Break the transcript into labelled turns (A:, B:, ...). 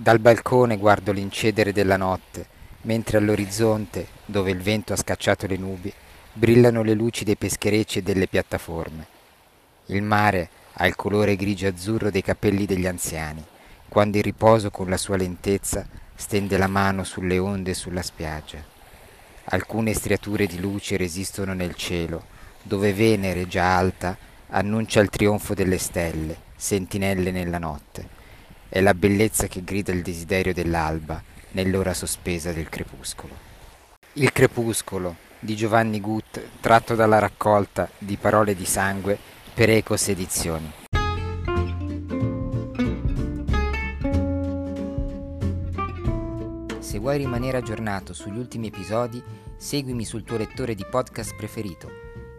A: Dal balcone guardo l'incedere della notte, mentre all'orizzonte, dove il vento ha scacciato le nubi, brillano le luci dei pescherecci e delle piattaforme. Il mare ha il colore grigio-azzurro dei capelli degli anziani, quando il riposo con la sua lentezza stende la mano sulle onde e sulla spiaggia. Alcune striature di luce resistono nel cielo, dove Venere, già alta, annuncia il trionfo delle stelle, sentinelle nella notte. È la bellezza che grida il desiderio dell'alba nell'ora sospesa del crepuscolo. Il crepuscolo di Giovanni Gut, tratto dalla raccolta di Parole di sangue per Ecos Edizioni. Se vuoi rimanere aggiornato sugli ultimi episodi, seguimi sul tuo lettore di podcast preferito